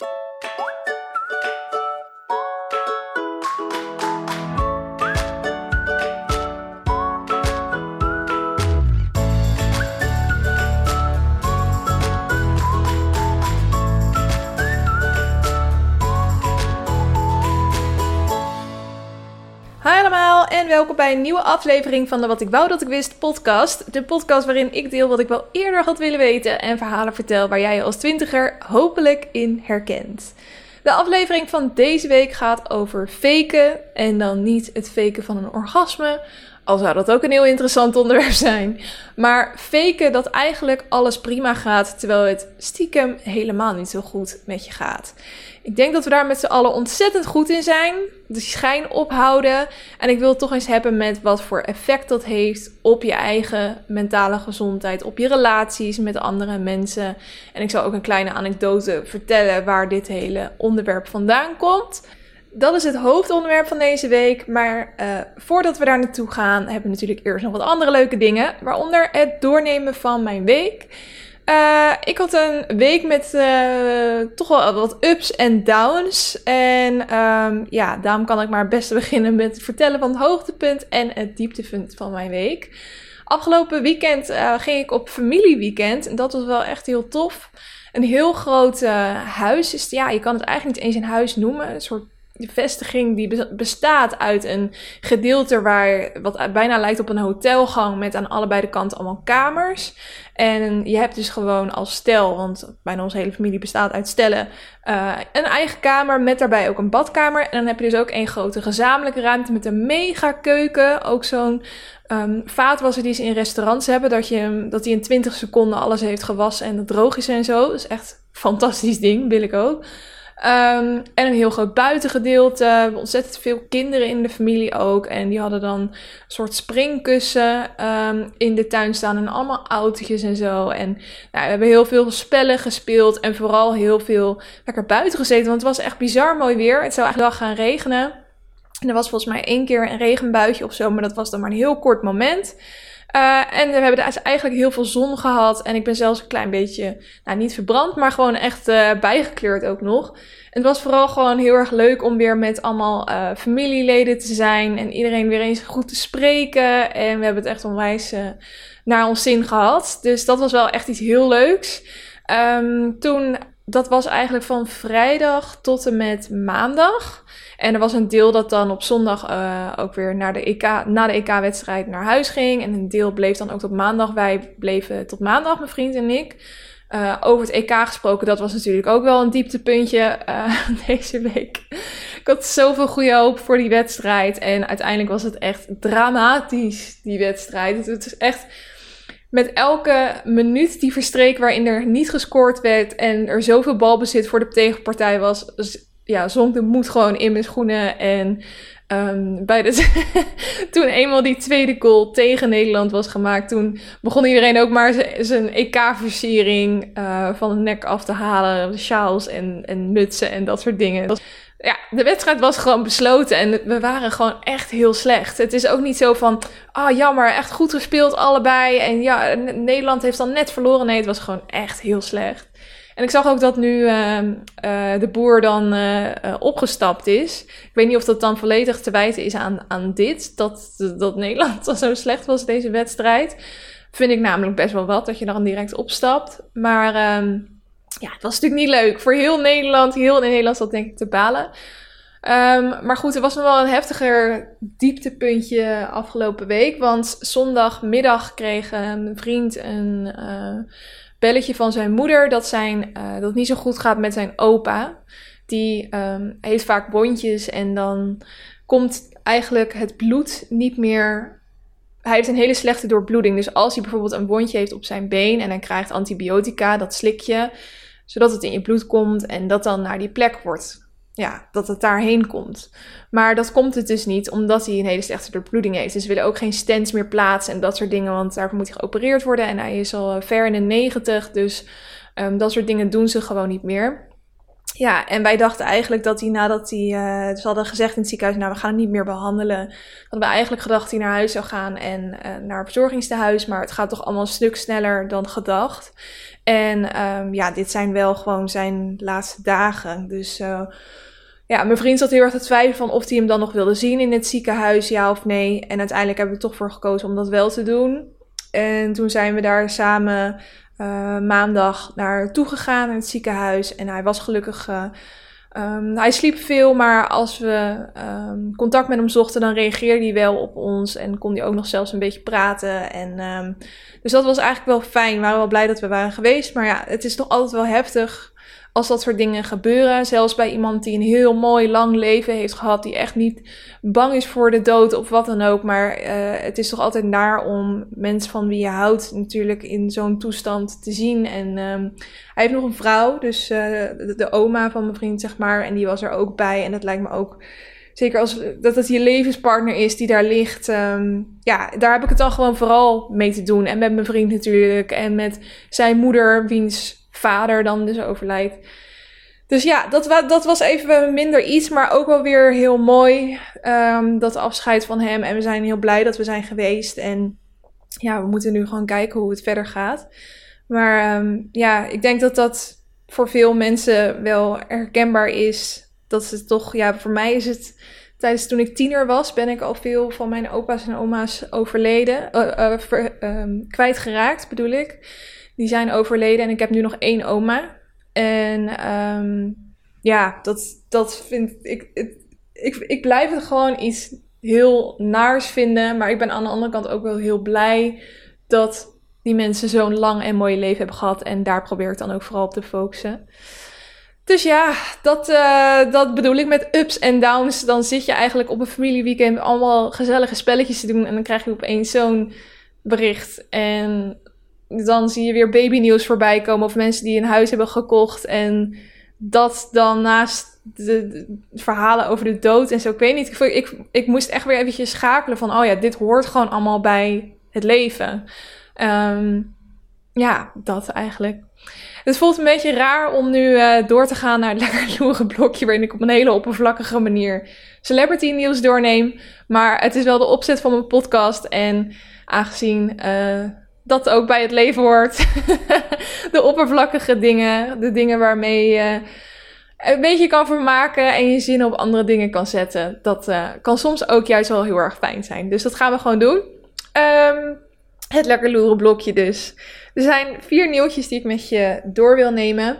you welkom bij een nieuwe aflevering van de Wat ik wou dat ik wist podcast. De podcast waarin ik deel wat ik wel eerder had willen weten en verhalen vertel waar jij je als twintiger hopelijk in herkent. De aflevering van deze week gaat over faken en dan niet het faken van een orgasme, al zou dat ook een heel interessant onderwerp zijn. Maar faken dat eigenlijk alles prima gaat, terwijl het stiekem helemaal niet zo goed met je gaat. Ik denk dat we daar met z'n allen ontzettend goed in zijn. De schijn ophouden. En ik wil het toch eens hebben met wat voor effect dat heeft op je eigen mentale gezondheid, op je relaties met andere mensen. En ik zal ook een kleine anekdote vertellen waar dit hele onderwerp vandaan komt. Dat is het hoofdonderwerp van deze week. Maar uh, voordat we daar naartoe gaan, hebben we natuurlijk eerst nog wat andere leuke dingen. Waaronder het doornemen van mijn week. Uh, ik had een week met uh, toch wel wat ups en downs. En um, ja, daarom kan ik maar het beste beginnen met het vertellen van het hoogtepunt en het dieptepunt van mijn week. Afgelopen weekend ging ik op familieweekend en dat was wel echt heel tof. Een heel groot huis is, ja, je kan het eigenlijk niet eens een huis noemen. Een soort de vestiging die bestaat uit een gedeelte waar wat bijna lijkt op een hotelgang met aan allebei de kanten allemaal kamers. En je hebt dus gewoon als stel, want bijna onze hele familie bestaat uit stellen, uh, een eigen kamer met daarbij ook een badkamer. En dan heb je dus ook één grote gezamenlijke ruimte met een mega keuken. Ook zo'n um, vaatwasser die ze in restaurants hebben, dat, je, dat die in 20 seconden alles heeft gewassen en dat droog is en zo. Dat is echt een fantastisch ding, wil ik ook. Um, en een heel groot buitengedeelte. Ontzettend veel kinderen in de familie ook. En die hadden dan een soort springkussen um, in de tuin staan. En allemaal autootjes en zo. En nou, we hebben heel veel spellen gespeeld. En vooral heel veel lekker buiten gezeten. Want het was echt bizar mooi weer. Het zou eigenlijk wel gaan regenen. En er was volgens mij één keer een regenbuitje of zo. Maar dat was dan maar een heel kort moment. Uh, en we hebben dus eigenlijk heel veel zon gehad. En ik ben zelfs een klein beetje, nou niet verbrand, maar gewoon echt uh, bijgekleurd ook nog. En het was vooral gewoon heel erg leuk om weer met allemaal uh, familieleden te zijn. En iedereen weer eens goed te spreken. En we hebben het echt onwijs naar ons zin gehad. Dus dat was wel echt iets heel leuks. Um, toen, dat was eigenlijk van vrijdag tot en met maandag. En er was een deel dat dan op zondag uh, ook weer naar de EK, na de EK-wedstrijd naar huis ging. En een deel bleef dan ook tot maandag. Wij bleven tot maandag, mijn vriend en ik. Uh, over het EK gesproken, dat was natuurlijk ook wel een dieptepuntje uh, deze week. Ik had zoveel goede hoop voor die wedstrijd. En uiteindelijk was het echt dramatisch, die wedstrijd. Het is echt met elke minuut die verstreek waarin er niet gescoord werd en er zoveel balbezit voor de tegenpartij was, ja, zonk de moed gewoon in mijn schoenen. En um, bij de toen eenmaal die tweede goal tegen Nederland was gemaakt, toen begon iedereen ook maar zijn EK-versiering uh, van de nek af te halen. Sjaals en, en mutsen en dat soort dingen. Ja, de wedstrijd was gewoon besloten en we waren gewoon echt heel slecht. Het is ook niet zo van, ah oh, jammer, echt goed gespeeld allebei. En ja, Nederland heeft dan net verloren. Nee, het was gewoon echt heel slecht. En ik zag ook dat nu uh, uh, de boer dan uh, opgestapt is. Ik weet niet of dat dan volledig te wijten is aan, aan dit. Dat, dat Nederland zo slecht was, deze wedstrijd. Vind ik namelijk best wel wat, dat je dan direct opstapt. Maar ehm, ja, het was natuurlijk niet leuk. Voor heel Nederland, heel Nederland zat denk ik te balen. Um, maar goed, er was nog wel een heftiger dieptepuntje afgelopen week. Want zondagmiddag kreeg een vriend een belletje van zijn moeder dat, zijn, uh, dat het niet zo goed gaat met zijn opa. Die heeft vaak bondjes en dan komt eigenlijk het bloed niet meer. Hij heeft een hele slechte doorbloeding. Dus als hij bijvoorbeeld een wondje heeft op zijn been en hij krijgt antibiotica, dat slik je, zodat het in je bloed komt en dat dan naar die plek wordt ja, dat het daarheen komt. Maar dat komt het dus niet, omdat hij een hele slechte doorbloeding heeft. Dus ze willen ook geen stents meer plaatsen en dat soort dingen, want daarvoor moet hij geopereerd worden. En hij is al ver in de 90, dus um, dat soort dingen doen ze gewoon niet meer. Ja, en wij dachten eigenlijk dat hij nadat hij, uh, hadden gezegd in het ziekenhuis, nou we gaan hem niet meer behandelen. Dat we eigenlijk gedacht dat hij naar huis zou gaan en uh, naar het verzorgingstehuis, maar het gaat toch allemaal een stuk sneller dan gedacht. En um, ja, dit zijn wel gewoon zijn laatste dagen. Dus uh, ja, mijn vriend zat heel erg te twijfelen van of hij hem dan nog wilde zien in het ziekenhuis, ja of nee. En uiteindelijk hebben we er toch voor gekozen om dat wel te doen. En toen zijn we daar samen uh, maandag naartoe gegaan in het ziekenhuis. En hij was gelukkig. Uh, um, hij sliep veel, maar als we um, contact met hem zochten, dan reageerde hij wel op ons. En kon hij ook nog zelfs een beetje praten. En, um, dus dat was eigenlijk wel fijn. We waren wel blij dat we waren geweest. Maar ja, het is toch altijd wel heftig als dat soort dingen gebeuren. Zelfs bij iemand die een heel mooi lang leven heeft gehad, die echt niet bang is voor de dood of wat dan ook. Maar uh, het is toch altijd naar om mensen van wie je houdt natuurlijk in zo'n toestand te zien. En um, hij heeft nog een vrouw, dus uh, de, oma van mijn vriend, zeg maar. En die was er ook bij. En dat lijkt me ook. Zeker als dat het je levenspartner is die daar ligt. Um, ja, daar heb ik het dan gewoon vooral mee te doen. En met mijn vriend natuurlijk. En met zijn moeder, wiens vader dan dus overlijdt. Dus ja, dat, dat was even minder iets, maar ook wel weer heel mooi. Um, dat afscheid van hem. En we zijn heel blij dat we zijn geweest. En ja, we moeten nu gewoon kijken hoe het verder gaat. Maar um, ja, ik denk dat dat voor veel mensen wel herkenbaar is. Dat ze toch, ja, voor mij is het. Tijdens toen ik tiener was, ben ik al veel van mijn opa's en oma's overleden. Uh, uh, kwijtgeraakt, bedoel ik. Die zijn overleden en ik heb nu nog één oma. En um, ja, dat, dat vind ik, ik. Ik blijf het gewoon iets heel naars vinden. Maar ik ben aan de andere kant ook wel heel blij dat die mensen zo'n lang en mooi leven hebben gehad. En daar probeer ik dan ook vooral op te focussen. Dus ja, dat, uh, dat bedoel ik met ups en downs. Dan zit je eigenlijk op een familieweekend allemaal gezellige spelletjes te doen. En dan krijg je opeens zo'n bericht. En dan zie je weer babynieuws voorbij komen of mensen die een huis hebben gekocht en dat dan naast de, verhalen over de dood en zo. Ik weet niet, ik, ik, ik moest echt weer eventjes schakelen van, oh ja, dit hoort gewoon allemaal bij het leven. Um, ja, dat eigenlijk. Het voelt een beetje raar om nu uh, door te gaan naar het lekker loeren blokje waarin ik op een hele oppervlakkige manier celebrity nieuws doorneem. Maar het is wel de opzet van mijn podcast en aangezien... Uh, dat ook bij het leven hoort. de oppervlakkige dingen, de dingen waarmee je een beetje kan vermaken en je zin op andere dingen kan zetten. Dat uh, kan soms ook juist wel heel erg fijn zijn. Dus dat gaan we gewoon doen. Um, het lekker loeren blokje dus. Er zijn vier nieuwtjes die ik met je door wil nemen.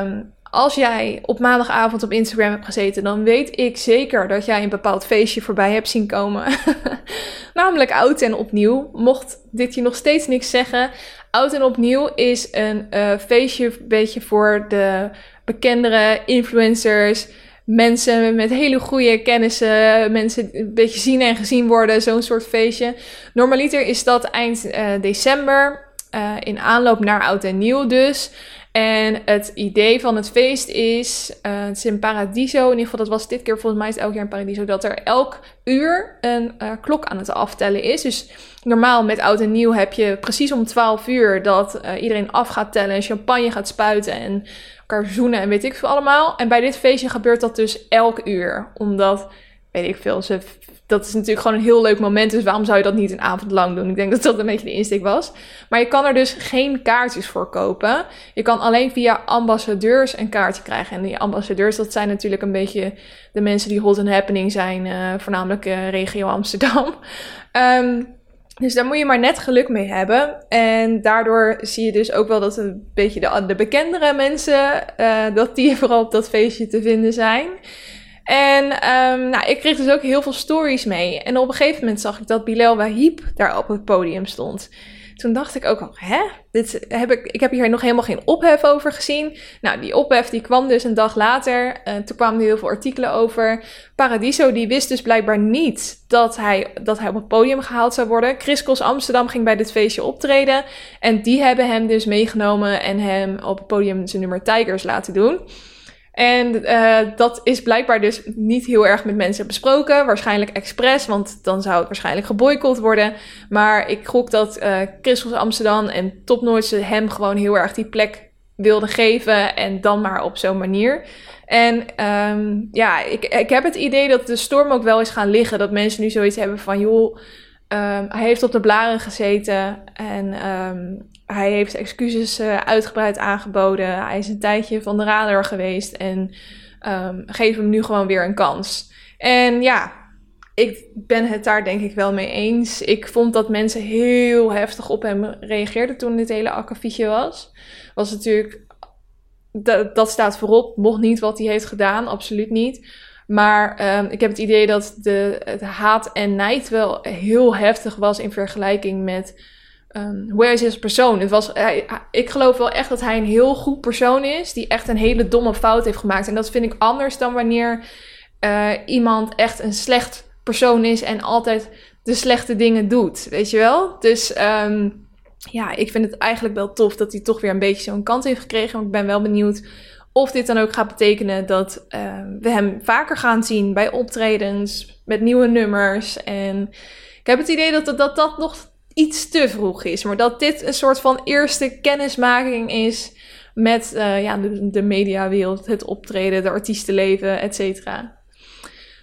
Um, als jij op maandagavond op Instagram hebt gezeten, dan weet ik zeker dat jij een bepaald feestje voorbij hebt zien komen. Namelijk oud en opnieuw. Mocht dit je nog steeds niks zeggen, oud en opnieuw is een uh, feestje een beetje voor de bekendere influencers. Mensen met hele goede kennissen, mensen een beetje zien en gezien worden, zo'n soort feestje. Normaliter is dat eind uh, december, uh, in aanloop naar oud en nieuw dus. En het idee van het feest is, uh, het is in Paradiso, in ieder geval dat was dit keer, volgens mij is het elk jaar in Paradiso, dat er elk uur een uh, klok aan het aftellen is. Dus normaal met oud en nieuw heb je precies om 12 uur dat uh, iedereen af gaat tellen en champagne gaat spuiten en elkaar zoenen en weet ik veel allemaal. En bij dit feestje gebeurt dat dus elk uur, omdat, weet ik veel, ze dat is natuurlijk gewoon een heel leuk moment. Dus waarom zou je dat niet een avond lang doen? Ik denk dat dat een beetje de insteek was. Maar je kan er dus geen kaartjes voor kopen. Je kan alleen via ambassadeurs een kaartje krijgen. En die ambassadeurs, dat zijn natuurlijk een beetje de mensen die hot and happening zijn. Uh, voornamelijk uh, regio Amsterdam. Um, dus daar moet je maar net geluk mee hebben. En daardoor zie je dus ook wel dat een beetje de, de bekendere mensen, uh, dat die vooral op dat feestje te vinden zijn. En um, nou, ik kreeg dus ook heel veel stories mee. En op een gegeven moment zag ik dat Bilal Wahib daar op het podium stond. Toen dacht ik ook hè? Dit heb ik, ik heb hier nog helemaal geen ophef over gezien. Nou, die ophef die kwam dus een dag later. Uh, toen kwamen er heel veel artikelen over. Paradiso die wist dus blijkbaar niet dat hij, dat hij op het podium gehaald zou worden. Chris Amsterdam ging bij dit feestje optreden. En die hebben hem dus meegenomen en hem op het podium zijn nummer Tigers laten doen. En uh, dat is blijkbaar dus niet heel erg met mensen besproken. Waarschijnlijk expres, want dan zou het waarschijnlijk geboycott worden. Maar ik gok dat uh, Amsterdam en Topnoortse hem gewoon heel erg die plek wilde geven en dan maar op zo'n manier. En ehm, ja, ik, ik heb het idee dat de storm ook wel is gaan liggen. Dat mensen nu zoiets hebben van, joh, um, hij heeft op de blaren gezeten en um, hij heeft excuses uh, uitgebreid aangeboden. Hij is een tijdje van de radar geweest en geef hem nu gewoon weer een kans. En ja, ik ben het daar denk ik wel mee eens. Ik vond dat mensen heel heftig op hem reageerden toen dit hele akkefietje was. Was natuurlijk dat, dat staat voorop. Mocht niet wat hij heeft gedaan, absoluut niet. Maar um, ik heb het idee dat de, het haat en nijd wel heel heftig was in vergelijking met um, hoe hij is als persoon. Was, hij, ik geloof wel echt dat hij een heel goed persoon is, die echt een hele domme fout heeft gemaakt. En dat vind ik anders dan wanneer uh, iemand echt een slecht persoon is en altijd de slechte dingen doet. Weet je wel? Dus um, ja, ik vind het eigenlijk wel tof dat hij toch weer een beetje zo'n kans heeft gekregen. Want ik ben wel benieuwd of dit dan ook gaat betekenen dat uh, we hem vaker gaan zien bij optredens met nieuwe nummers. En ik heb het idee dat dat, dat, dat nog iets te vroeg is. Maar dat dit een soort van eerste kennismaking is met uh, ja, de, mediawereld, het optreden, de artiestenleven, et cetera.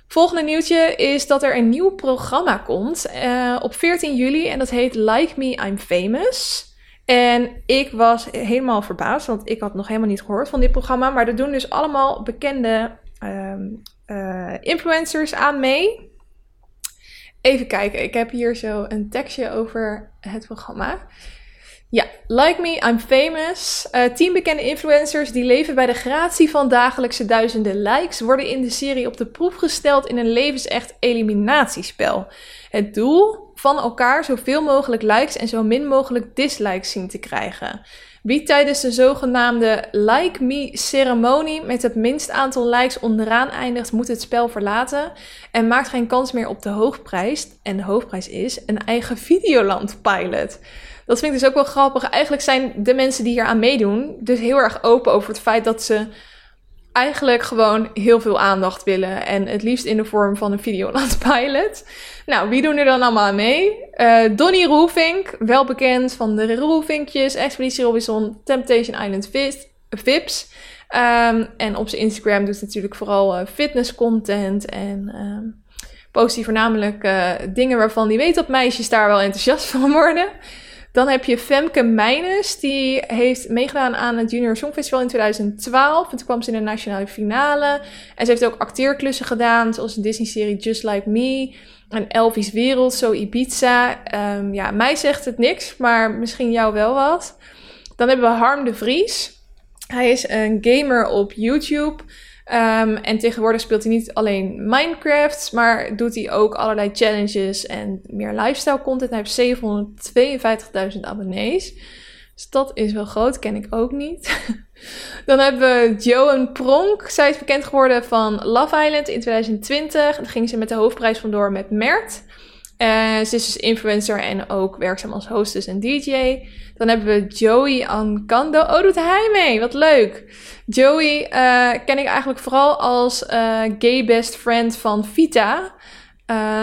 Volgende nieuwtje is dat er een nieuw programma komt uh, op 14 juli en dat heet Like Me I'm Famous. En ik was helemaal verbaasd, want ik had nog helemaal niet gehoord van dit programma. Maar er doen dus allemaal bekende uh, influencers aan mee. Even kijken, ik heb hier zo een tekstje over het programma. Ja, Like Me, I'm Famous. Uh, tien bekende influencers die leven bij de gratie van dagelijkse duizenden likes worden in de serie op de proef gesteld in een levensecht eliminatiespel. Het doel van elkaar zoveel mogelijk likes en zo min mogelijk dislikes zien te krijgen. Wie tijdens de zogenaamde Like Me ceremonie met het minst aantal likes onderaan eindigt, moet het spel verlaten en maakt geen kans meer op de hoofdprijs. En de hoofdprijs is een eigen Videoland pilot. Dat vind ik dus ook wel grappig. Eigenlijk zijn de mensen die hier aan meedoen dus heel erg open over het feit dat ze eigenlijk gewoon heel veel aandacht willen. En het liefst in de vorm van een Videoland pilot. Nou, wie doen er dan allemaal mee? Uh, Donnie Roelvink, wel bekend van de Roelvinkjes, Expeditie Robinson, Temptation Island Vips. Um, en op zijn Instagram doet hij natuurlijk vooral uh, fitness content en um, post hij voornamelijk uh, dingen waarvan hij weet dat meisjes daar wel enthousiast van worden. Dan heb je Femke Meijnes, die heeft meegedaan aan het Junior Songfestival in 2012. En toen kwam ze in de nationale finale. En ze heeft ook acteerklussen gedaan, zoals de Disney-serie Just Like Me. En Elvis Wereld, zo Ibiza. Um, ja, mij zegt het niks, maar misschien jou wel wat. Dan hebben we Harm de Vries. Hij is een gamer op YouTube. Um, en tegenwoordig speelt hij niet alleen Minecraft, maar doet hij ook allerlei challenges en meer lifestyle content. Hij heeft 752.000 abonnees. Dus dat is wel groot, ken ik ook niet. Dan hebben we Joan Pronk. Zij is bekend geworden van Love Island in 2020. Dan ging ze met de hoofdprijs vandoor met Mert. Uh, ze is dus influencer en ook werkzaam als hostess en DJ. Dan hebben we Joey Ancando. Oh, doet hij mee? Wat leuk. Joey uh, ken ik eigenlijk vooral als uh, gay best friend van Vita.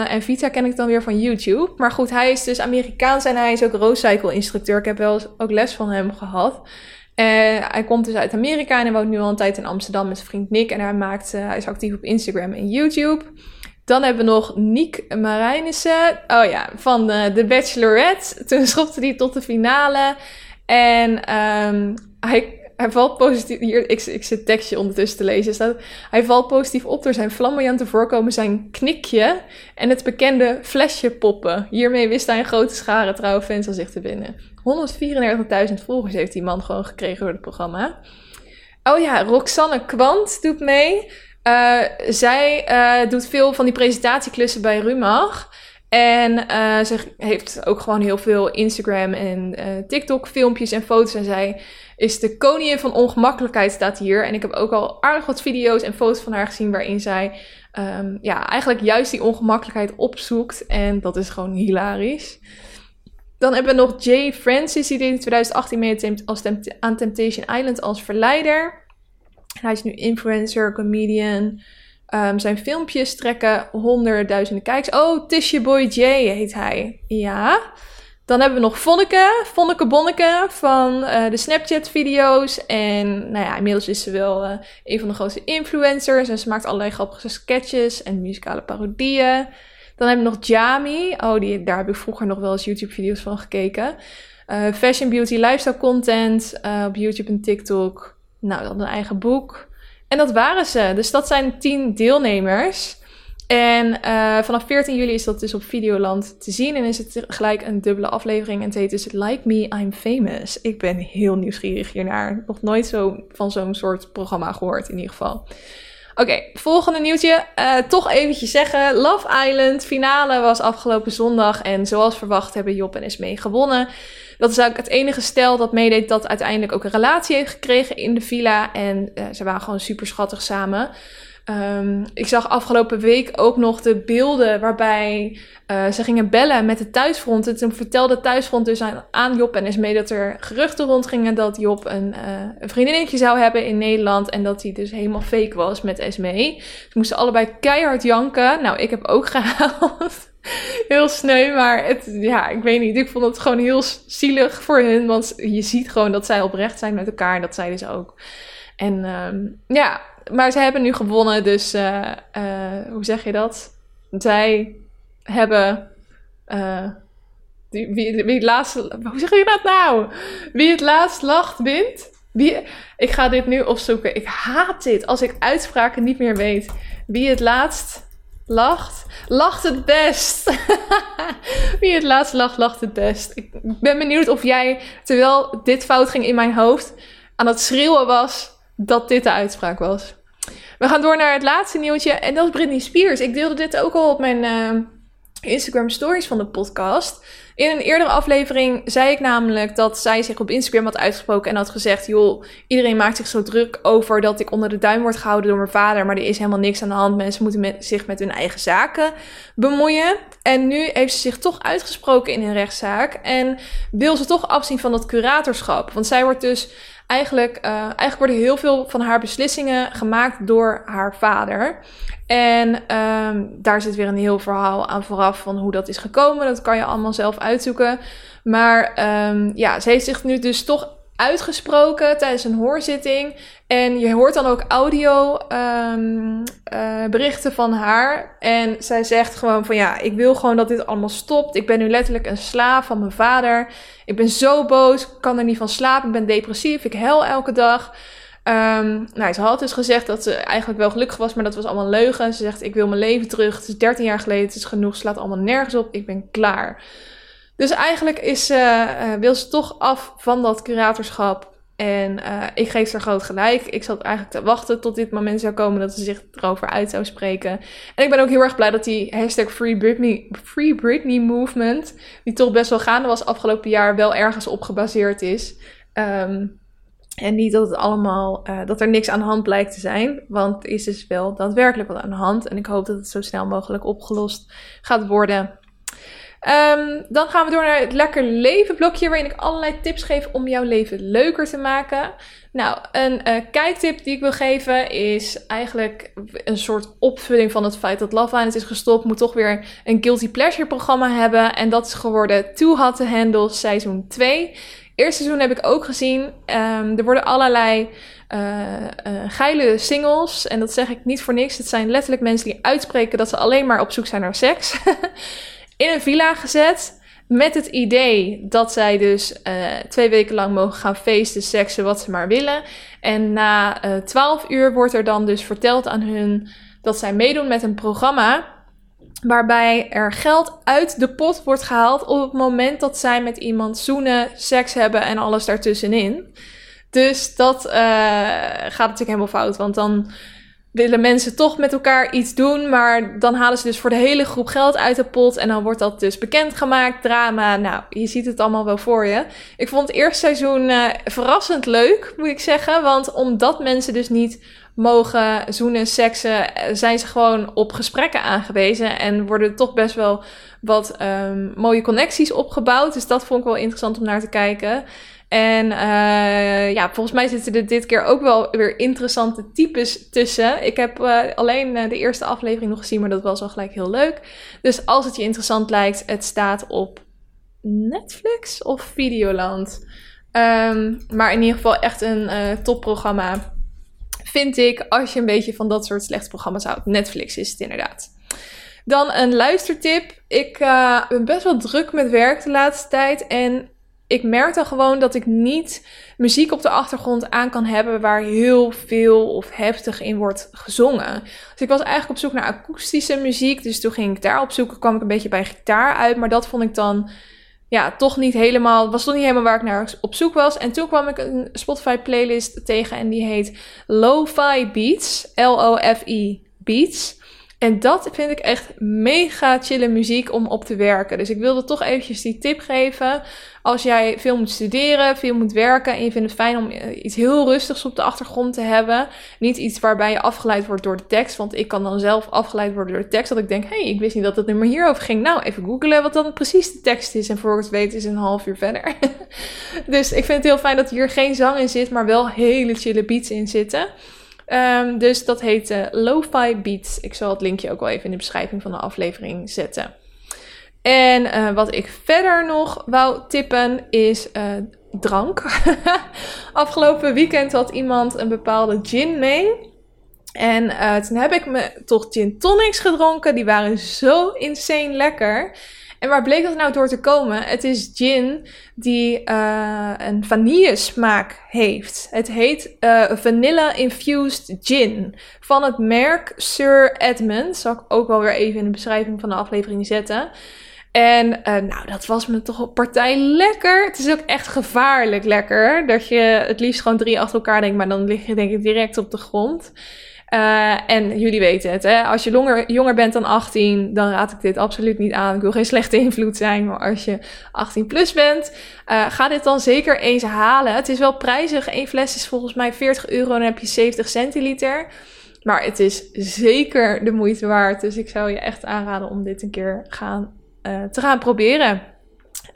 En Vita ken ik dan weer van YouTube. Maar goed, hij is dus Amerikaans en hij is ook roadcycle instructeur. Ik heb wel eens ook les van hem gehad. hij komt dus uit Amerika en hij woont nu al een tijd in Amsterdam met zijn vriend Nick. En hij, maakt, hij is actief op Instagram en YouTube. Dan hebben we nog Niek Marijnissen. Oh ja, van de, de Bachelorette. Toen schopte hij tot de finale. En um, hij, hij valt positief. Hier, ik, ik zit tekstje ondertussen te lezen. Staat, hij valt positief op door zijn flamboyante voorkomen, zijn knikje en het bekende flesje poppen. Hiermee wist hij een grote schare trouwe fans zich te binnen. 134.000 volgers heeft die man gewoon gekregen door het programma. Oh ja, Roxanne Kwant doet mee. Uh, zij uh, doet veel van die presentatieklussen bij Rumach. En uh, ze heeft ook gewoon heel veel Instagram en TikTok filmpjes en foto's. En zij is de koningin van ongemakkelijkheid staat hier. En ik heb ook al aardig wat video's en foto's van haar gezien waarin zij um, ja, eigenlijk juist die ongemakkelijkheid opzoekt. En dat is gewoon hilarisch. Dan hebben we nog Jay Francis, die in 2018 mee als aan Temptation Island als verleider. Hij is nu influencer, comedian. Um, zijn filmpjes trekken honderdduizenden kijks. Oh, Tisha Boy J heet hij. Ja. Dan hebben we nog Vonneke, Vonneke Bonneke van uh, de Snapchat-video's. En nou ja, inmiddels is ze wel uh, een van de grootste influencers. En ze maakt allerlei grappige sketches en muzikale parodieën. Dan hebben we nog Jami. Oh, die, daar heb ik vroeger nog wel eens YouTube-video's van gekeken. Uh, fashion, beauty, lifestyle content op YouTube en TikTok. Nou, dan een eigen boek. En dat waren ze. Dus dat zijn tien deelnemers. En uh, vanaf 14 juli is dat dus op Videoland te zien. En is het gelijk een dubbele aflevering. En het heet dus Like Me, I'm Famous. Ik ben heel nieuwsgierig hiernaar. Nog nooit zo van zo'n soort programma gehoord in ieder geval. Oké, volgende nieuwtje. Uh, toch eventjes zeggen. Love Island finale was afgelopen zondag. En zoals verwacht hebben Job en Esmee gewonnen. Dat is eigenlijk het enige stel dat meedeed dat uiteindelijk ook een relatie heeft gekregen in de villa. En uh, ze waren gewoon super schattig samen. Um, ik zag afgelopen week ook nog de beelden waarbij uh, ze gingen bellen met de thuisfront. En toen vertelde de thuisfront dus aan, aan Job en Esmee dat er geruchten rondgingen dat Job een, uh, een vriendinnetje zou hebben in Nederland. En dat hij dus helemaal fake was met Esmee. Ze moesten allebei keihard janken. Nou, ik heb ook gehaald. Heel sneu, maar het, ja, ik weet niet. Ik vond het gewoon heel zielig voor hun. Want je ziet gewoon dat zij oprecht zijn met elkaar. En dat zeiden ze ook. En um, ja, maar ze hebben nu gewonnen, dus uh, uh, hoe zeg je dat? Zij hebben. Uh, wie, wie, het. Hoe zeg je dat nou? Wie het laatst lacht, wint. Wie, ik ga dit nu opzoeken. Ik haat dit als ik uitspraken niet meer weet. Wie het laatst lacht, lacht het best. Wie het laatst lacht, lacht het best. Ik ben benieuwd of jij, terwijl dit fout ging in mijn hoofd, aan het schreeuwen was dat dit de uitspraak was. We gaan door naar het laatste nieuwtje en dat is Britney Spears. Ik deelde dit ook al op mijn uh, Instagram stories van de podcast. In een eerdere aflevering zei ik namelijk dat zij zich op Instagram had uitgesproken en had gezegd: joh, iedereen maakt zich zo druk over dat ik onder de duim word gehouden door mijn vader, maar er is helemaal niks aan de hand. Mensen moeten zich met hun eigen zaken bemoeien. En nu heeft ze zich toch uitgesproken in een rechtszaak en wil ze toch afzien van dat curatorschap. Want zij wordt dus eigenlijk, uh, eigenlijk worden heel veel van haar beslissingen gemaakt door haar vader. En um, daar zit weer een heel verhaal aan vooraf van hoe dat is gekomen. Dat kan je allemaal zelf uitzoeken. Maar um, ja, ze heeft zich nu dus toch uitgesproken tijdens een hoorzitting. En je hoort dan ook audio um, uh, berichten van haar. En zij zegt gewoon van ja, ik wil gewoon dat dit allemaal stopt. Ik ben nu letterlijk een slaaf van mijn vader. Ik ben zo boos, ik kan er niet van slapen, ik ben depressief, ik huil elke dag. Um, nou, ze had dus gezegd dat ze eigenlijk wel gelukkig was, maar dat was allemaal leugen. Ze zegt, ik wil mijn leven terug. Het is 13 jaar geleden, het is genoeg, slaat allemaal nergens op. Ik ben klaar. Dus eigenlijk is, uh, uh, wil ze toch af van dat curatorschap. En uh, ik geef ze groot gelijk. Ik zat eigenlijk te wachten tot dit moment zou komen dat ze zich erover uit zou spreken. En ik ben ook heel erg blij dat die hashtag Free Britney, movement, die toch best wel gaande was afgelopen jaar, wel ergens op gebaseerd is. Um, en niet dat het allemaal, dat er niks aan de hand blijkt te zijn. Want er is dus wel daadwerkelijk wat aan de hand. En ik hoop dat het zo snel mogelijk opgelost gaat worden. Um, dan gaan we door naar het lekker leven blokje, waarin ik allerlei tips geef om jouw leven leuker te maken. Nou, een uh, kijktip die ik wil geven is eigenlijk een soort opvulling van het feit dat Love Island is gestopt. Moet toch weer een guilty pleasure programma hebben. En dat is geworden Too Hot to Handle seizoen 2. Eerste seizoen heb ik ook gezien. Um, er worden allerlei uh, uh, geile singles. En dat zeg ik niet voor niks. Het zijn letterlijk mensen die uitspreken dat ze alleen maar op zoek zijn naar seks. in een villa gezet. Met het idee dat zij dus uh, twee weken lang mogen gaan feesten, seksen, wat ze maar willen. En na twaalf uur wordt er dan dus verteld aan hun dat zij meedoen met een programma waarbij er geld uit de pot wordt gehaald op het moment dat zij met iemand zoenen, seks hebben en alles daartussenin. Dus dat uh, gaat natuurlijk helemaal fout, want dan willen mensen toch met elkaar iets doen, maar dan halen ze dus voor de hele groep geld uit de pot en dan wordt dat dus bekendgemaakt, drama. Nou, je ziet het allemaal wel voor je. Ik vond het eerste seizoen uh, verrassend leuk, moet ik zeggen, want omdat mensen dus niet mogen zoenen, seksen, eh, zijn ze gewoon op gesprekken aangewezen en worden toch best wel wat um, mooie connecties opgebouwd. Dus dat vond ik wel interessant om naar te kijken. En uh, ja, volgens mij zitten er dit keer ook wel weer interessante types tussen. Ik heb uh, alleen uh, de eerste aflevering nog gezien, maar dat was al gelijk heel leuk. Dus als het je interessant lijkt, het staat op Netflix of Videoland. Ehm, maar in ieder geval echt een topprogramma. Vind ik, als je een beetje van dat soort slechte programma's houdt. Netflix is het inderdaad. Dan een luistertip. Ik ben best wel druk met werk de laatste tijd. En ik merk dan gewoon dat ik niet muziek op de achtergrond aan kan hebben waar heel veel of heftig in wordt gezongen. Dus ik was eigenlijk op zoek naar akoestische muziek. Dus toen ging ik daar op zoeken, kwam ik een beetje bij gitaar uit. Maar dat vond ik dan ja, toch niet helemaal, was toch niet helemaal waar ik naar op zoek was. En toen kwam ik een Spotify playlist tegen en die heet Lo-Fi Beats, L-O-F-I Beats. En dat vind ik echt mega chille muziek om op te werken. Dus ik wilde toch eventjes die tip geven. Als jij veel moet studeren, veel moet werken en je vindt het fijn om eh, iets heel rustigs op de achtergrond te hebben. Niet iets waarbij je afgeleid wordt door de tekst. Want ik kan dan zelf afgeleid worden door de tekst. Dat ik denk, hé, hey, ik wist niet dat het nummer hierover ging. Nou, even googlen wat dan precies de tekst is. En voor het weet is een half uur verder. dus ik vind het heel fijn dat hier geen zang in zit, maar wel hele chille beats in zitten. Um, dus dat heet Lo-Fi Beats. Ik zal het linkje ook wel even in de beschrijving van de aflevering zetten. En uh, wat ik verder nog wou tippen is uh, drank. Afgelopen weekend had iemand een bepaalde gin mee. En toen heb ik me toch gin tonics gedronken. Die waren zo insane lekker. En waar bleek dat nou door te komen? Het is gin die uh, een vanillesmaak heeft. Het heet uh, Vanilla Infused Gin van het merk Sir Edmund. Zal ik ook wel weer even in de beschrijving van de aflevering zetten. En uh, nou, dat was me toch een partij lekker. Het is ook echt gevaarlijk lekker. Dat je het liefst gewoon drie achter elkaar denkt, maar dan lig je denk ik direct op de grond. Uh, en jullie weten het, hè? als je jonger, bent dan 18, dan raad ik dit absoluut niet aan. Ik wil geen slechte invloed zijn, maar als je 18 plus bent, uh, ga dit dan zeker eens halen. Het is wel prijzig. Eén fles is volgens mij 40 euro en dan heb je 70 centiliter. Maar het is zeker de moeite waard. Dus ik zou je echt aanraden om dit een keer gaan, uh, te gaan proberen.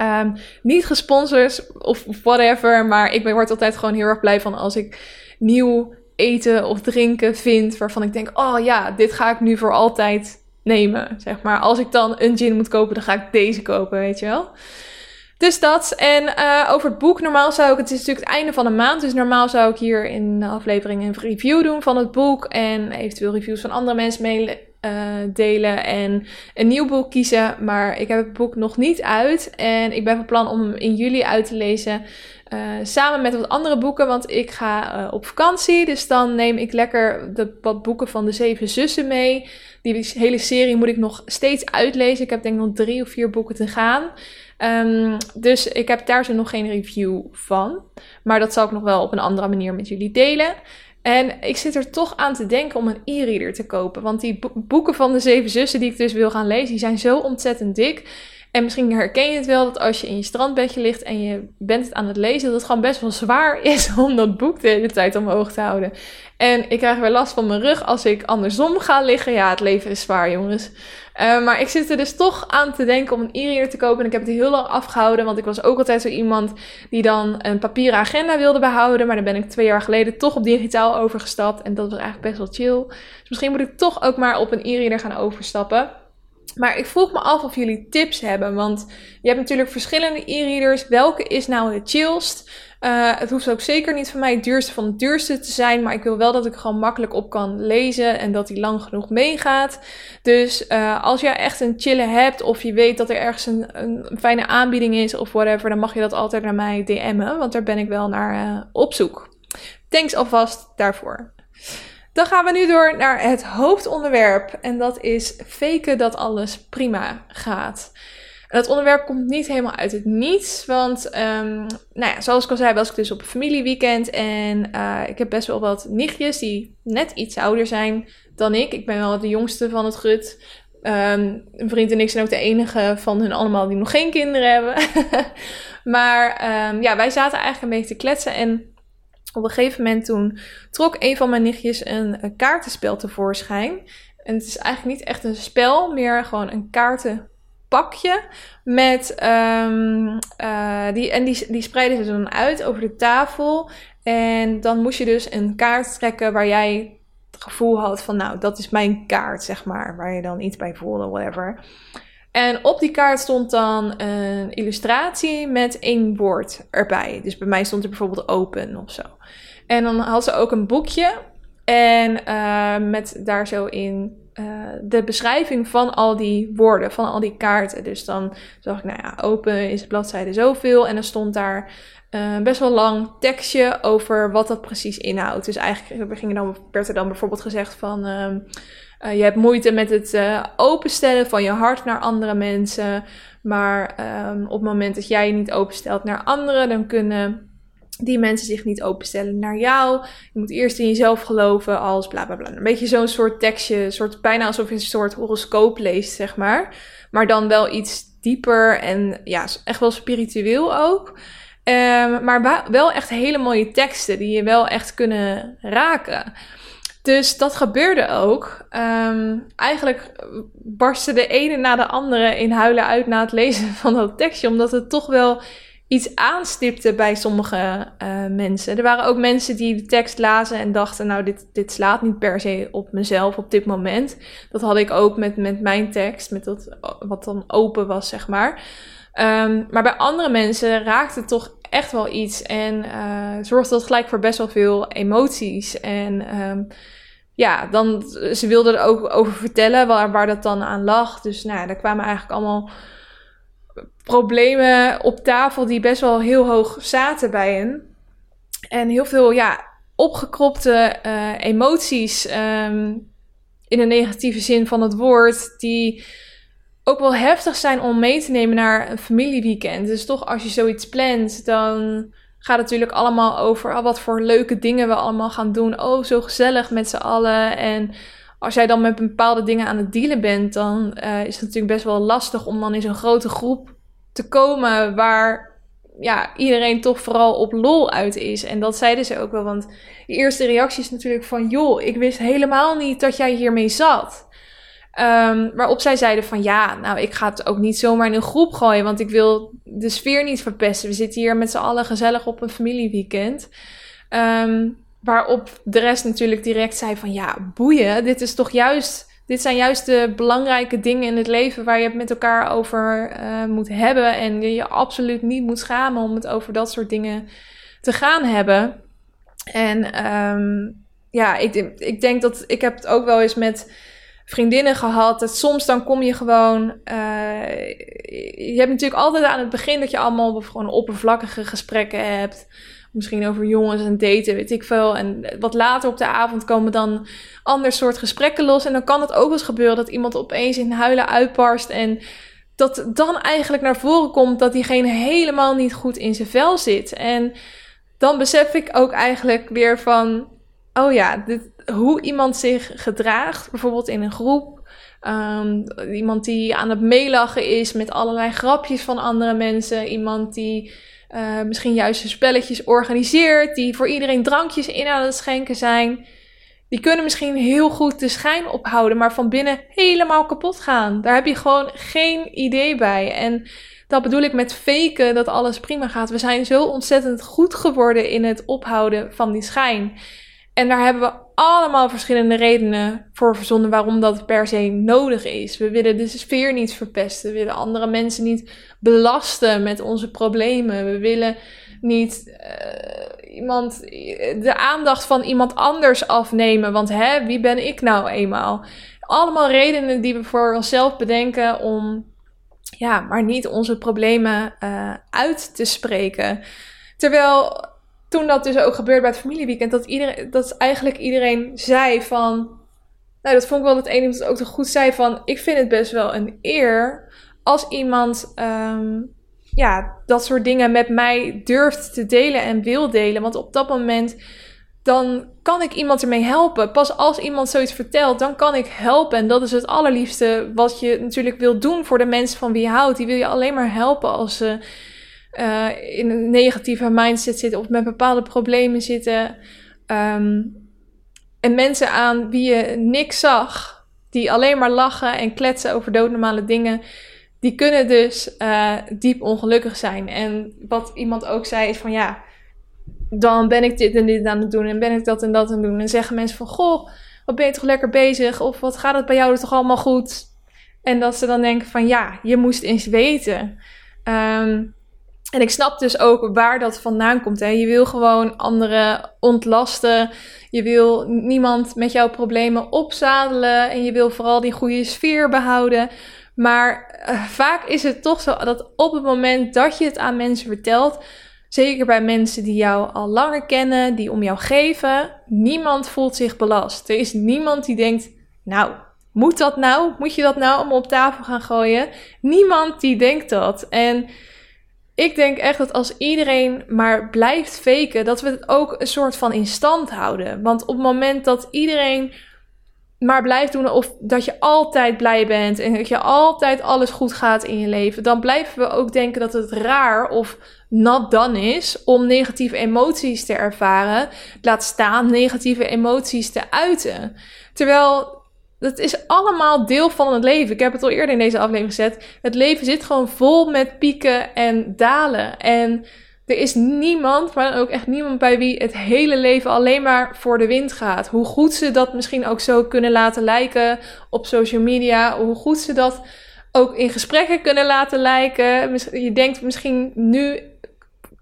Um, niet gesponsord of whatever, maar ik word altijd gewoon heel erg blij van als ik nieuw eten of drinken vind waarvan ik denk, oh ja, dit ga ik nu voor altijd nemen. Zeg maar, als ik dan een gin moet kopen, dan ga ik deze kopen, weet je wel. Dus dat. En uh, over het boek, normaal zou ik, het is natuurlijk het einde van de maand, dus normaal zou ik hier in de aflevering een review doen van het boek en eventueel reviews van andere mensen mee uh, delen en een nieuw boek kiezen. Maar ik heb het boek nog niet uit en ik ben van plan om hem in juli uit te lezen. Uh, samen met wat andere boeken, want ik ga uh, op vakantie. Dus dan neem ik lekker de, wat boeken van de Zeven Zussen mee. Die hele serie moet ik nog steeds uitlezen. Ik heb denk ik nog drie of vier boeken te gaan. Um, dus ik heb daar zo nog geen review van. Maar dat zal ik nog wel op een andere manier met jullie delen. En ik zit er toch aan te denken om een e-reader te kopen. Want die boeken van de Zeven Zussen die ik dus wil gaan lezen, die zijn zo ontzettend dik. En misschien herken je het wel dat als je in je strandbedje ligt en je bent het aan het lezen, dat het gewoon best wel zwaar is om dat boek de hele tijd omhoog te houden. En ik krijg weer last van mijn rug als ik andersom ga liggen. Ja, het leven is zwaar, jongens. Uh, maar ik zit er dus toch aan te denken om een e-reader te kopen. En ik heb het heel lang afgehouden, want ik was ook altijd zo iemand die dan een papieren agenda wilde behouden. Maar dan ben ik twee jaar geleden toch op digitaal overgestapt. En dat was eigenlijk best wel chill. Dus misschien moet ik toch ook maar op een e-reader gaan overstappen. Maar ik vroeg me af of jullie tips hebben. Want je hebt natuurlijk verschillende e-readers. Welke is nou het chillst? Uh, het hoeft ook zeker niet voor mij het duurste van het duurste te zijn. Maar ik wil wel dat ik gewoon makkelijk op kan lezen. En dat die lang genoeg meegaat. Dus uh, als jij echt een chille hebt. Of je weet dat er ergens een, een, fijne aanbieding is. Of whatever. Dan mag je dat altijd naar mij DM'en. Want daar ben ik wel naar uh, op zoek. Thanks alvast daarvoor. Dan gaan we nu door naar het hoofdonderwerp. En dat is faken dat alles prima gaat. En dat onderwerp komt niet helemaal uit het niets. Want, um, nou ja, zoals ik al zei, was ik dus op een familieweekend. En uh, ik heb best wel wat nichtjes die net iets ouder zijn dan ik. Ik ben wel de jongste van het gut. Um, een vriend en ik zijn ook de enige van hun allemaal die nog geen kinderen hebben. maar um, ja, wij zaten eigenlijk een beetje te kletsen. En op een gegeven moment toen trok een van mijn nichtjes een, een kaartenspel tevoorschijn. En het is eigenlijk niet echt een spel, meer gewoon een kaartenpakje. Met, um, uh, die, en die, die spreiden ze dan uit over de tafel. En dan moest je dus een kaart trekken waar jij het gevoel had van, nou, dat is mijn kaart, zeg maar. Waar je dan iets bij voelde, whatever. En op die kaart stond dan een illustratie met één woord erbij. Dus bij mij stond er bijvoorbeeld open of zo. En dan had ze ook een boekje. En uh, met daar zo in uh, de beschrijving van al die woorden, van al die kaarten. Dus dan zag ik, nou ja, open is bladzijde zoveel. En dan stond daar uh, best wel lang tekstje over wat dat precies inhoudt. Dus eigenlijk dan, werd er dan bijvoorbeeld gezegd van... Uh, je hebt moeite met het openstellen van je hart naar andere mensen. Maar um, op het moment dat jij je niet openstelt naar anderen, dan kunnen die mensen zich niet openstellen naar jou. Je moet eerst in jezelf geloven als bla bla bla. Een beetje zo'n soort tekstje, soort, bijna alsof je een soort horoscoop leest, zeg maar. Maar dan wel iets dieper en ja, echt wel spiritueel ook. Um, maar wel echt hele mooie teksten die je wel echt kunnen raken. Dus dat gebeurde ook. Um, eigenlijk barstte de ene na de andere in huilen uit na het lezen van dat tekstje, omdat het toch wel iets aanstipte bij sommige uh, mensen. Er waren ook mensen die de tekst lazen en dachten: Nou, dit, dit slaat niet per se op mezelf op dit moment. Dat had ik ook met, met mijn tekst, met dat, wat dan open was, zeg maar. Um, maar bij andere mensen raakte het toch echt wel iets en uh, zorgde dat gelijk voor best wel veel emoties. En um, ja, dan, ze wilden er ook over vertellen waar, waar dat dan aan lag. Dus nou, daar kwamen eigenlijk allemaal problemen op tafel die best wel heel hoog zaten bij hen. En heel veel, ja, opgekropte uh, emoties um, in de negatieve zin van het woord, die ook wel heftig zijn om mee te nemen naar een familieweekend. Dus toch, als je zoiets plant, dan gaat het natuurlijk allemaal over oh, wat voor leuke dingen we allemaal gaan doen. Oh, zo gezellig met z'n allen. En als jij dan met bepaalde dingen aan het dealen bent, dan uh, is het natuurlijk best wel lastig om dan in zo'n grote groep te komen waar ja, iedereen toch vooral op lol uit is. En dat zeiden ze ook wel, want de eerste reactie is natuurlijk van... joh, ik wist helemaal niet dat jij hiermee zat. Um, waarop zij zeiden van ja, nou ik ga het ook niet zomaar in een groep gooien, want ik wil de sfeer niet verpesten. We zitten hier met z'n allen gezellig op een familieweekend. Um, waarop de rest natuurlijk direct zei van ja, boeien, dit is toch juist, dit zijn juist de belangrijke dingen in het leven waar je het met elkaar over uh, moet hebben. En je je absoluut niet moet schamen om het over dat soort dingen te gaan hebben. En um, ja, ik, ik denk dat ik heb het ook wel eens met vriendinnen gehad. Dat soms dan kom je gewoon. Uh, je hebt natuurlijk altijd aan het begin dat je allemaal gewoon oppervlakkige gesprekken hebt. Misschien over jongens en daten, weet ik veel. En wat later op de avond komen dan ander soort gesprekken los. En dan kan het ook wel eens gebeuren dat iemand opeens in huilen uitbarst. En dat dan eigenlijk naar voren komt dat diegene helemaal niet goed in zijn vel zit. En dan besef ik ook eigenlijk weer van. Oh ja, dit, hoe iemand zich gedraagt, bijvoorbeeld in een groep. Um, iemand die aan het meelachen is met allerlei grapjes van andere mensen. Iemand die uh, misschien juist spelletjes organiseert. Die voor iedereen drankjes in aan het schenken zijn. Die kunnen misschien heel goed de schijn ophouden, maar van binnen helemaal kapot gaan. Daar heb je gewoon geen idee bij. En dat bedoel ik met faken dat alles prima gaat. We zijn zo ontzettend goed geworden in het ophouden van die schijn. En daar hebben we allemaal verschillende redenen voor verzonnen waarom dat per se nodig is. We willen de sfeer niet verpesten. We willen andere mensen niet belasten met onze problemen. We willen niet uh, iemand de aandacht van iemand anders afnemen. Want hè, wie ben ik nou eenmaal? Allemaal redenen die we voor onszelf bedenken om ja, maar niet onze problemen uh, uit te spreken. Terwijl toen dat dus ook gebeurde bij het familieweekend, dat, iedereen, dat eigenlijk iedereen zei van. Nou, dat vond ik wel het enige dat ook toch goed zei van. Ik vind het best wel een eer als iemand. Um, ja, dat soort dingen met mij durft te delen en wil delen. Want op dat moment dan kan ik iemand ermee helpen. Pas als iemand zoiets vertelt, dan kan ik helpen. En dat is het allerliefste wat je natuurlijk wil doen voor de mensen van wie je houdt. Die wil je alleen maar helpen als ze uh, in een negatieve mindset zitten of met bepaalde problemen zitten. Um, en mensen aan wie je niks zag, die alleen maar lachen en kletsen over doodnormale dingen, die kunnen dus uh, diep ongelukkig zijn. En wat iemand ook zei is van ja, dan ben ik dit en dit aan het doen en ben ik dat en dat aan het doen. En zeggen mensen van goh, wat ben je toch lekker bezig? Of wat gaat het bij jou toch allemaal goed? En dat ze dan denken van ja, je moest eens weten. Ehm, en ik snap dus ook waar dat vandaan komt. Hè. Je wil gewoon anderen ontlasten. Je wil niemand met jouw problemen opzadelen. En je wil vooral die goede sfeer behouden. Maar eh, vaak is het toch zo dat op het moment dat je het aan mensen vertelt, zeker bij mensen die jou al langer kennen, die om jou geven, niemand voelt zich belast. Er is niemand die denkt, nou, moet dat nou? Moet je dat nou allemaal op tafel gaan gooien? Niemand die denkt dat. En ik denk echt dat als iedereen maar blijft faken, dat we het ook een soort van in stand houden. Want op het moment dat iedereen maar blijft doen of dat je altijd blij bent en dat je altijd alles goed gaat in je leven, dan blijven we ook denken dat het raar of not done is om negatieve emoties te ervaren, laat staan negatieve emoties te uiten. Terwijl dat is allemaal deel van het leven. Ik heb het al eerder in deze aflevering gezet. Het leven zit gewoon vol met pieken en dalen. En er is niemand, maar ook echt niemand bij wie het hele leven alleen maar voor de wind gaat. Hoe goed ze dat misschien ook zo kunnen laten lijken op social media. Hoe goed ze dat ook in gesprekken kunnen laten lijken. Je denkt misschien nu,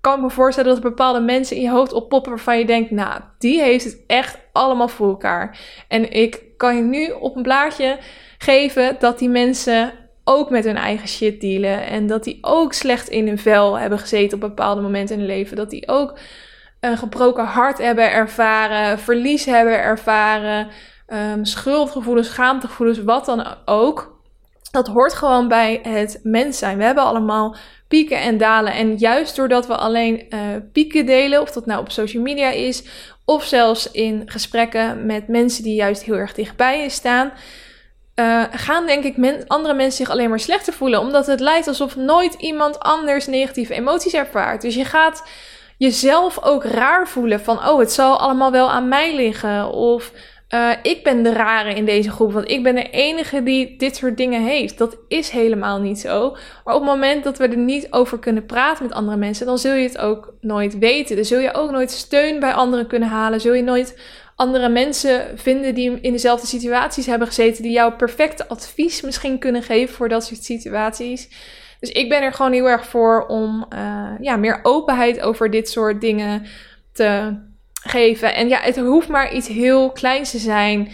kan ik me voorstellen dat er bepaalde mensen in je hoofd oppoppen waarvan je denkt, nou, die heeft het echt allemaal voor elkaar. En ik kan je nu op een blaadje geven dat die mensen ook met hun eigen shit dealen. En dat die ook slecht in hun vel hebben gezeten op bepaalde momenten in hun leven. Dat die ook een gebroken hart hebben ervaren, verlies hebben ervaren, um, schuldgevoelens, schaamtegevoelens, wat dan ook. Dat hoort gewoon bij het mens zijn. We hebben allemaal pieken en dalen. En juist doordat we alleen uh, pieken delen, of dat nou op social media is, of zelfs in gesprekken met mensen die juist heel erg dichtbij je staan, uh, gaan denk ik andere mensen zich alleen maar slechter voelen. Omdat het lijkt alsof nooit iemand anders negatieve emoties ervaart. Dus je gaat jezelf ook raar voelen van, oh, het zal allemaal wel aan mij liggen. Of uh, ik ben de rare in deze groep, want ik ben de enige die dit soort dingen heeft. Dat is helemaal niet zo. Maar op het moment dat we er niet over kunnen praten met andere mensen, dan zul je het ook nooit weten. Dan zul je ook nooit steun bij anderen kunnen halen. Zul je nooit andere mensen vinden die in dezelfde situaties hebben gezeten, die jou perfecte advies misschien kunnen geven voor dat soort situaties. Dus ik ben er gewoon heel erg voor om uh, ja, meer openheid over dit soort dingen te geven. En ja, het hoeft maar iets heel kleins te zijn.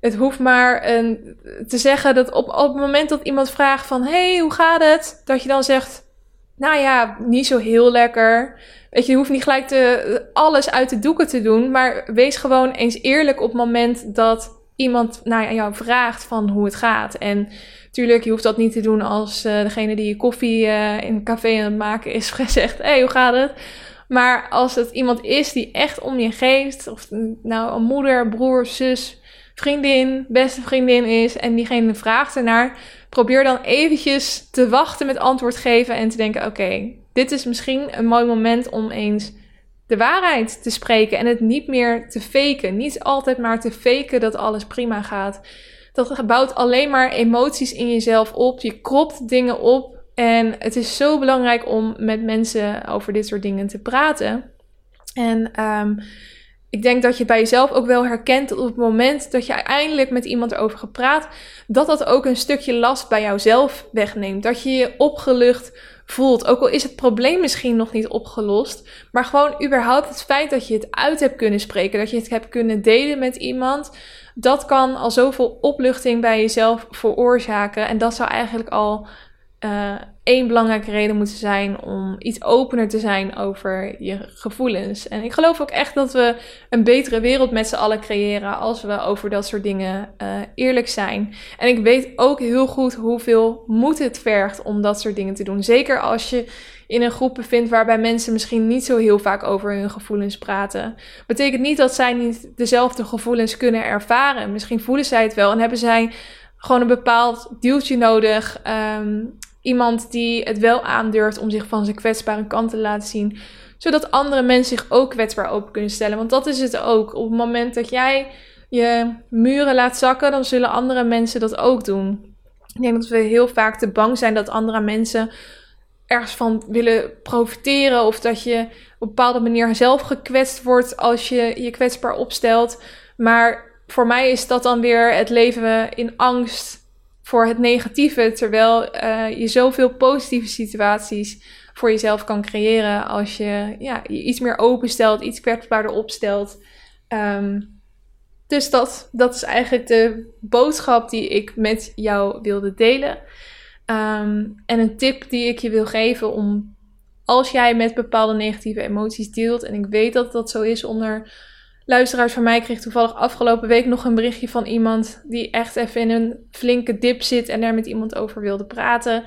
Het hoeft maar een, te zeggen dat op, op het moment dat iemand vraagt van... hey, hoe gaat het? Dat je dan zegt... Nou ja, niet zo heel lekker. Weet je, je hoeft niet gelijk alles uit de doeken te doen. Maar wees gewoon eens eerlijk op het moment dat iemand naar jou vraagt van hoe het gaat. En tuurlijk, je hoeft dat niet te doen als uh, degene die je koffie uh, in een café aan het maken is gezegd... hey, hoe gaat het? Maar als het iemand is die echt om je geeft, of nou een moeder, broer, zus, vriendin, beste vriendin is en diegene vraagt ernaar, probeer dan eventjes te wachten met antwoord geven en te denken: oké, dit is misschien een mooi moment om eens de waarheid te spreken en het niet meer te faken. Niet altijd maar te faken dat alles prima gaat. Dat bouwt alleen maar emoties in jezelf op. Je kropt dingen op en het is zo belangrijk om met mensen over dit soort dingen te praten. En um, ik denk dat je bij jezelf ook wel herkent dat op het moment dat je eindelijk met iemand erover gepraat, dat dat ook een stukje last bij jouzelf wegneemt. Dat je je opgelucht voelt. Ook al is het probleem misschien nog niet opgelost, maar gewoon überhaupt het feit dat je het uit hebt kunnen spreken, dat je het hebt kunnen delen met iemand, dat kan al zoveel opluchting bij jezelf veroorzaken. En dat zou eigenlijk al uh, één belangrijke reden moeten zijn om iets opener te zijn over je gevoelens. En ik geloof ook echt dat we een betere wereld met z'n allen creëren als we over dat soort dingen uh, eerlijk zijn. En ik weet ook heel goed hoeveel moed het vergt om dat soort dingen te doen. Zeker als je in een groep bevindt waarbij mensen misschien niet zo heel vaak over hun gevoelens praten. Betekent niet dat zij niet dezelfde gevoelens kunnen ervaren. Misschien voelen zij het wel en hebben zij gewoon een bepaald duwtje nodig. Um, iemand die het wel aandurft om zich van zijn kwetsbare kant te laten zien. Zodat andere mensen zich ook kwetsbaar open kunnen stellen. Want dat is het ook. Op het moment dat jij je muren laat zakken, dan zullen andere mensen dat ook doen. Ik denk dat we heel vaak te bang zijn dat andere mensen ergens van willen profiteren. Of dat je op een bepaalde manier zelf gekwetst wordt als je je kwetsbaar opstelt. Maar voor mij is dat dan weer het leven in angst voor het negatieve, terwijl uh, je zoveel positieve situaties voor jezelf kan creëren als je ja, je iets meer openstelt, iets kwetsbaarder opstelt. Um, dus dat, dat is eigenlijk de boodschap die ik met jou wilde delen. Um, en een tip die ik je wil geven om als jij met bepaalde negatieve emoties deelt, en ik weet dat dat zo is onder luisteraars van mij, kreeg toevallig afgelopen week nog een berichtje van iemand die echt even in een flinke dip zit en daar met iemand over wilde praten.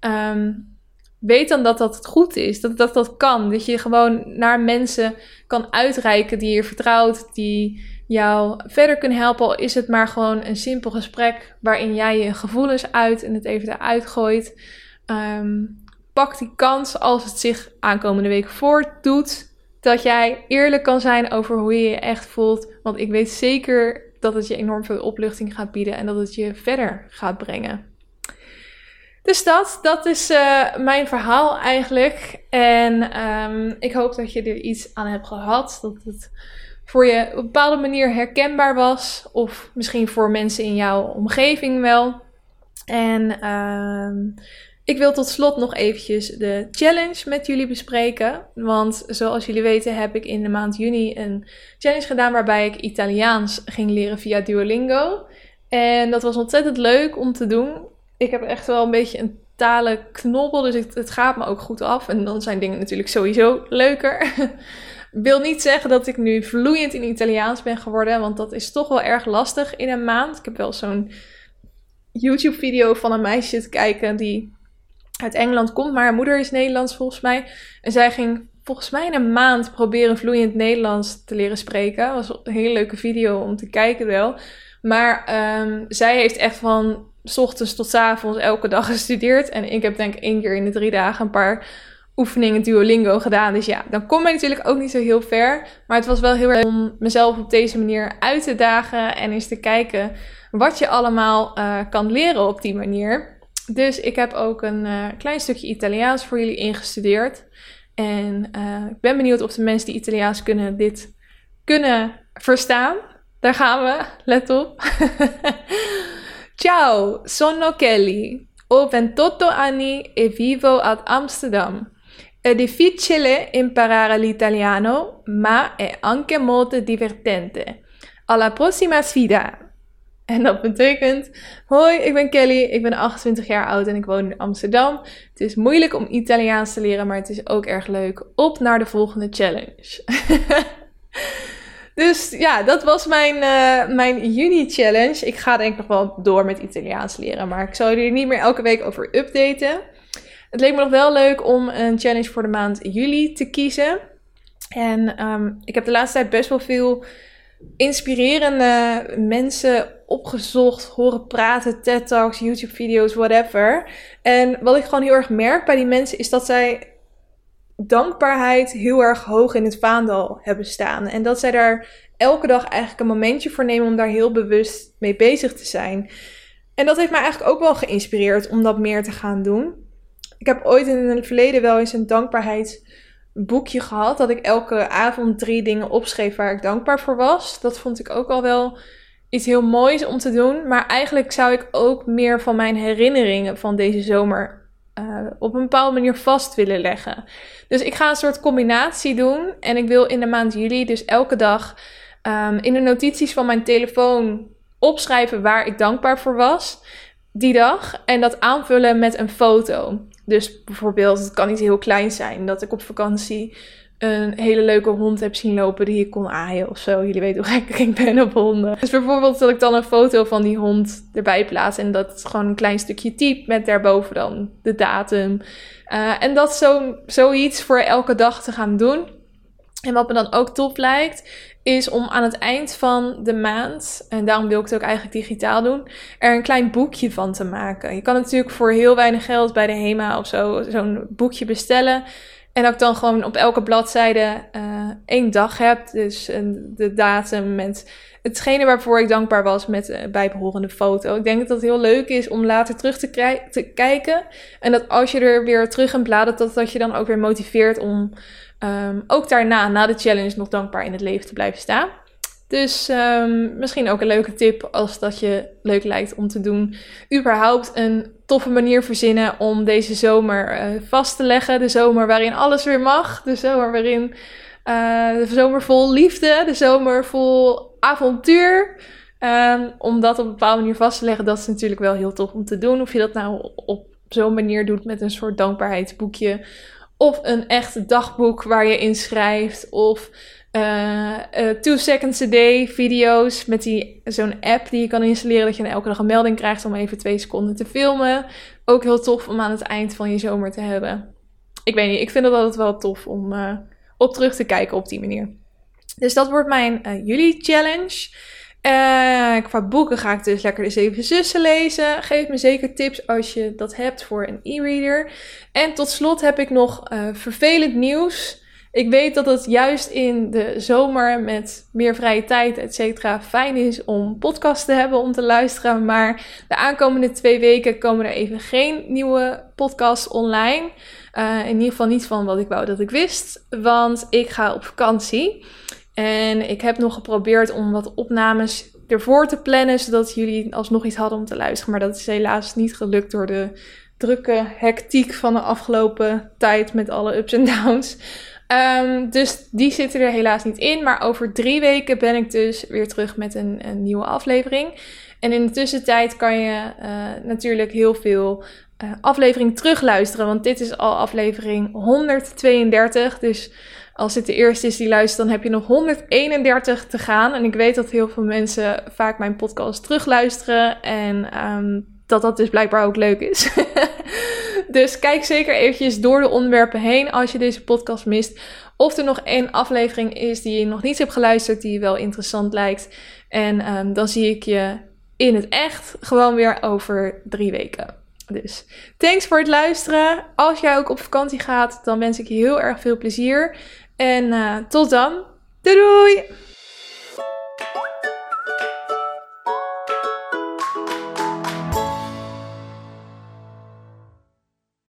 Um, weet dan dat dat goed is, dat, dat dat kan. Dat je gewoon naar mensen kan uitreiken die je vertrouwt, die jou verder kunnen helpen. Al is het maar gewoon een simpel gesprek waarin jij je gevoelens uit en het even eruit gooit. Um, pak die kans als het zich aankomende week voordoet. Dat jij eerlijk kan zijn over hoe je je echt voelt. Want ik weet zeker dat het je enorm veel opluchting gaat bieden en dat het je verder gaat brengen. Dus dat, dat is uh, mijn verhaal eigenlijk. En um, ik hoop dat je er iets aan hebt gehad. Dat het voor je op een bepaalde manier herkenbaar was. Of misschien voor mensen in jouw omgeving wel. En um, ik wil tot slot nog eventjes de challenge met jullie bespreken. Want zoals jullie weten heb ik in de maand juni een challenge gedaan waarbij ik Italiaans ging leren via Duolingo. En dat was ontzettend leuk om te doen. Ik heb echt wel een beetje een talenknobbel, dus het, het gaat me ook goed af. En dan zijn dingen natuurlijk sowieso leuker. wil niet zeggen dat ik nu vloeiend in Italiaans ben geworden, want dat is toch wel erg lastig in een maand. Ik heb wel zo'n YouTube-video van een meisje te kijken die uit Engeland komt, maar haar moeder is Nederlands volgens mij. En zij ging volgens mij in een maand proberen vloeiend Nederlands te leren spreken. Was een hele leuke video om te kijken wel. Maar um, zij heeft echt van s ochtends tot s avonds elke dag gestudeerd. En ik heb denk ik één keer in de drie dagen een paar oefeningen Duolingo gedaan. Dus ja, dan kom je natuurlijk ook niet zo heel ver. Maar het was wel heel erg om mezelf op deze manier uit te dagen en eens te kijken wat je allemaal uh, kan leren op die manier. Dus ik heb ook een uh, klein stukje Italiaans voor jullie ingestudeerd. En uh, ik ben benieuwd of de mensen die Italiaans kunnen dit kunnen verstaan. Daar gaan we, let op. Ciao, sono Kelly. Ho 28 anni e vivo ad Amsterdam. È difficile imparare l'italiano, ma è anche molto divertente. Alla prossima sfida! En dat betekent: Hoi, ik ben Kelly, ik ben 28 jaar oud en ik woon in Amsterdam. Het is moeilijk om Italiaans te leren, maar het is ook erg leuk. Op naar de volgende challenge. dus ja, dat was mijn, uh, mijn juni-challenge. Ik ga denk ik nog wel door met Italiaans leren, maar ik zal jullie niet meer elke week over updaten. Het leek me nog wel leuk om een challenge voor de maand juli te kiezen. En um, ik heb de laatste tijd best wel veel inspirerende mensen opgezocht, horen praten, TED Talks, YouTube video's, whatever. En wat ik gewoon heel erg merk bij die mensen is dat zij dankbaarheid heel erg hoog in het vaandel hebben staan. En dat zij daar elke dag eigenlijk een momentje voor nemen om daar heel bewust mee bezig te zijn. En dat heeft mij eigenlijk ook wel geïnspireerd om dat meer te gaan doen. Ik heb ooit in het verleden wel eens een dankbaarheidsboekje gehad. Dat ik elke avond drie dingen opschreef waar ik dankbaar voor was. Dat vond ik ook al wel iets heel moois om te doen. Maar eigenlijk zou ik ook meer van mijn herinneringen van deze zomer uh, op een bepaalde manier vast willen leggen. Dus ik ga een soort combinatie doen. En ik wil in de maand juli dus elke dag um, in de notities van mijn telefoon opschrijven waar ik dankbaar voor was die dag. En dat aanvullen met een foto. Dus bijvoorbeeld, het kan niet heel klein zijn, dat ik op vakantie een hele leuke hond heb zien lopen die ik kon aaien of zo. Jullie weten hoe gek ik ben op honden. Dus bijvoorbeeld dat ik dan een foto van die hond erbij plaats en dat gewoon een klein stukje type met daarboven dan de datum. Uh, en dat zo, zoiets voor elke dag te gaan doen. En wat me dan ook top lijkt, is om aan het eind van de maand, en daarom wil ik het ook eigenlijk digitaal doen, er een klein boekje van te maken. Je kan natuurlijk voor heel weinig geld bij de HEMA of zo zo'n boekje bestellen. En dat ik dan gewoon op elke bladzijde uh, één dag heb. Dus de datum met hetgene waarvoor ik dankbaar was met uh, bijbehorende foto. Ik denk dat dat heel leuk is om later terug te, kijken. En dat als je er weer terug in bladert, dat dat je dan ook weer motiveert om um, ook daarna, na de challenge, nog dankbaar in het leven te blijven staan. Dus um, misschien ook een leuke tip als dat je leuk lijkt om te doen. Überhaupt een toffe manier verzinnen om deze zomer uh, vast te leggen. De zomer waarin alles weer mag. De zomer waarin uh, de zomer vol liefde. De zomer vol avontuur. Um, om dat op een bepaalde manier vast te leggen, dat is natuurlijk wel heel tof om te doen. Of je dat nou op zo'n manier doet met een soort dankbaarheidsboekje. Of een echt dagboek waar je in schrijft. Of uh, uh, two seconds a day video's met die, zo'n app die je kan installeren. Dat je elke dag een melding krijgt om even twee seconden te filmen. Ook heel tof om aan het eind van je zomer te hebben. Ik weet niet, ik vind het altijd wel tof om uh, op terug te kijken op die manier. Dus dat wordt mijn jullie challenge. Qua boeken ga ik dus lekker de Zeven Zussen lezen. Geef me zeker tips als je dat hebt voor een e-reader. En tot slot heb ik nog vervelend nieuws. Ik weet dat het juist in de zomer met meer vrije tijd, et cetera, fijn is om podcasts te hebben om te luisteren. Maar de aankomende twee weken komen er even geen nieuwe podcasts online. Uh, in ieder geval niet van wat ik wou dat ik wist. Want ik ga op vakantie. En ik heb nog geprobeerd om wat opnames ervoor te plannen, zodat jullie alsnog iets hadden om te luisteren. Maar dat is helaas niet gelukt door de drukke hectiek van de afgelopen tijd met alle ups en downs. Um, dus die zitten er helaas niet in. Maar over drie weken ben ik dus weer terug met een, een nieuwe aflevering. En in de tussentijd kan je uh, natuurlijk heel veel uh, aflevering terugluisteren. Want dit is al aflevering 132. Dus als dit de eerste is die luistert, dan heb je nog 131 te gaan. En ik weet dat heel veel mensen vaak mijn podcast terugluisteren. En um, dat dat dus blijkbaar ook leuk is. dus kijk zeker eventjes door de onderwerpen heen als je deze podcast mist. Of er nog één aflevering is die je nog niet hebt geluisterd, die je wel interessant lijkt. En um, dan zie ik je in het echt gewoon weer over drie weken. Dus thanks voor het luisteren. Als jij ook op vakantie gaat, dan wens ik je heel erg veel plezier. En uh, tot dan. Doei doei!